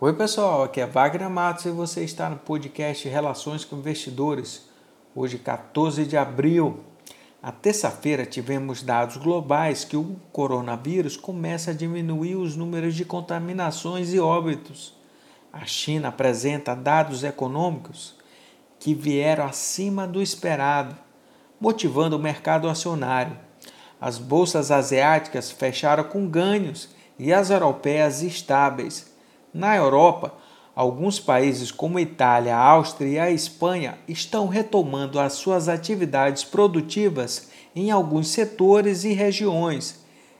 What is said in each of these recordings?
Oi, pessoal, aqui é Wagner Matos e você está no podcast Relações com Investidores. Hoje, 14 de abril. A terça-feira tivemos dados globais que o coronavírus começa a diminuir os números de contaminações e óbitos. A China apresenta dados econômicos que vieram acima do esperado, motivando o mercado acionário. As bolsas asiáticas fecharam com ganhos e as europeias estáveis na Europa, alguns países como Itália, Áustria e a Espanha estão retomando as suas atividades produtivas em alguns setores e regiões.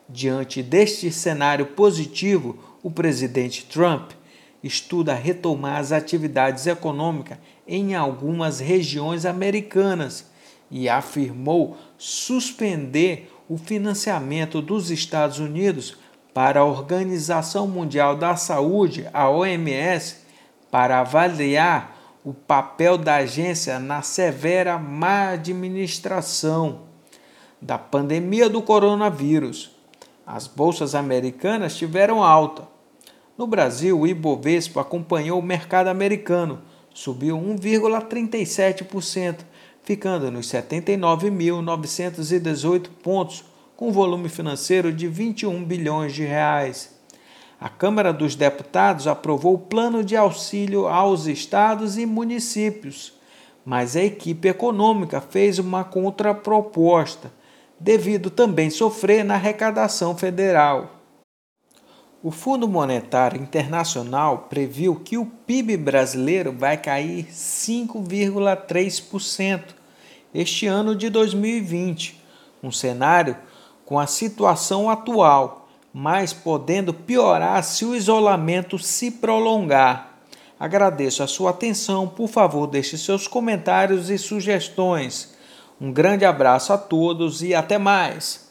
Diante deste cenário positivo, o presidente Trump estuda retomar as atividades econômicas em algumas regiões americanas e afirmou suspender o financiamento dos Estados Unidos para a Organização Mundial da Saúde, a OMS, para avaliar o papel da agência na severa má administração da pandemia do coronavírus. As bolsas americanas tiveram alta. No Brasil, o Ibovespa acompanhou o mercado americano, subiu 1,37%, ficando nos 79.918 pontos com volume financeiro de 21 bilhões de reais. A Câmara dos Deputados aprovou o plano de auxílio aos estados e municípios, mas a equipe econômica fez uma contraproposta, devido também sofrer na arrecadação federal. O Fundo Monetário Internacional previu que o PIB brasileiro vai cair 5,3% este ano de 2020, um cenário com a situação atual, mas podendo piorar se o isolamento se prolongar. Agradeço a sua atenção, por favor, deixe seus comentários e sugestões. Um grande abraço a todos e até mais!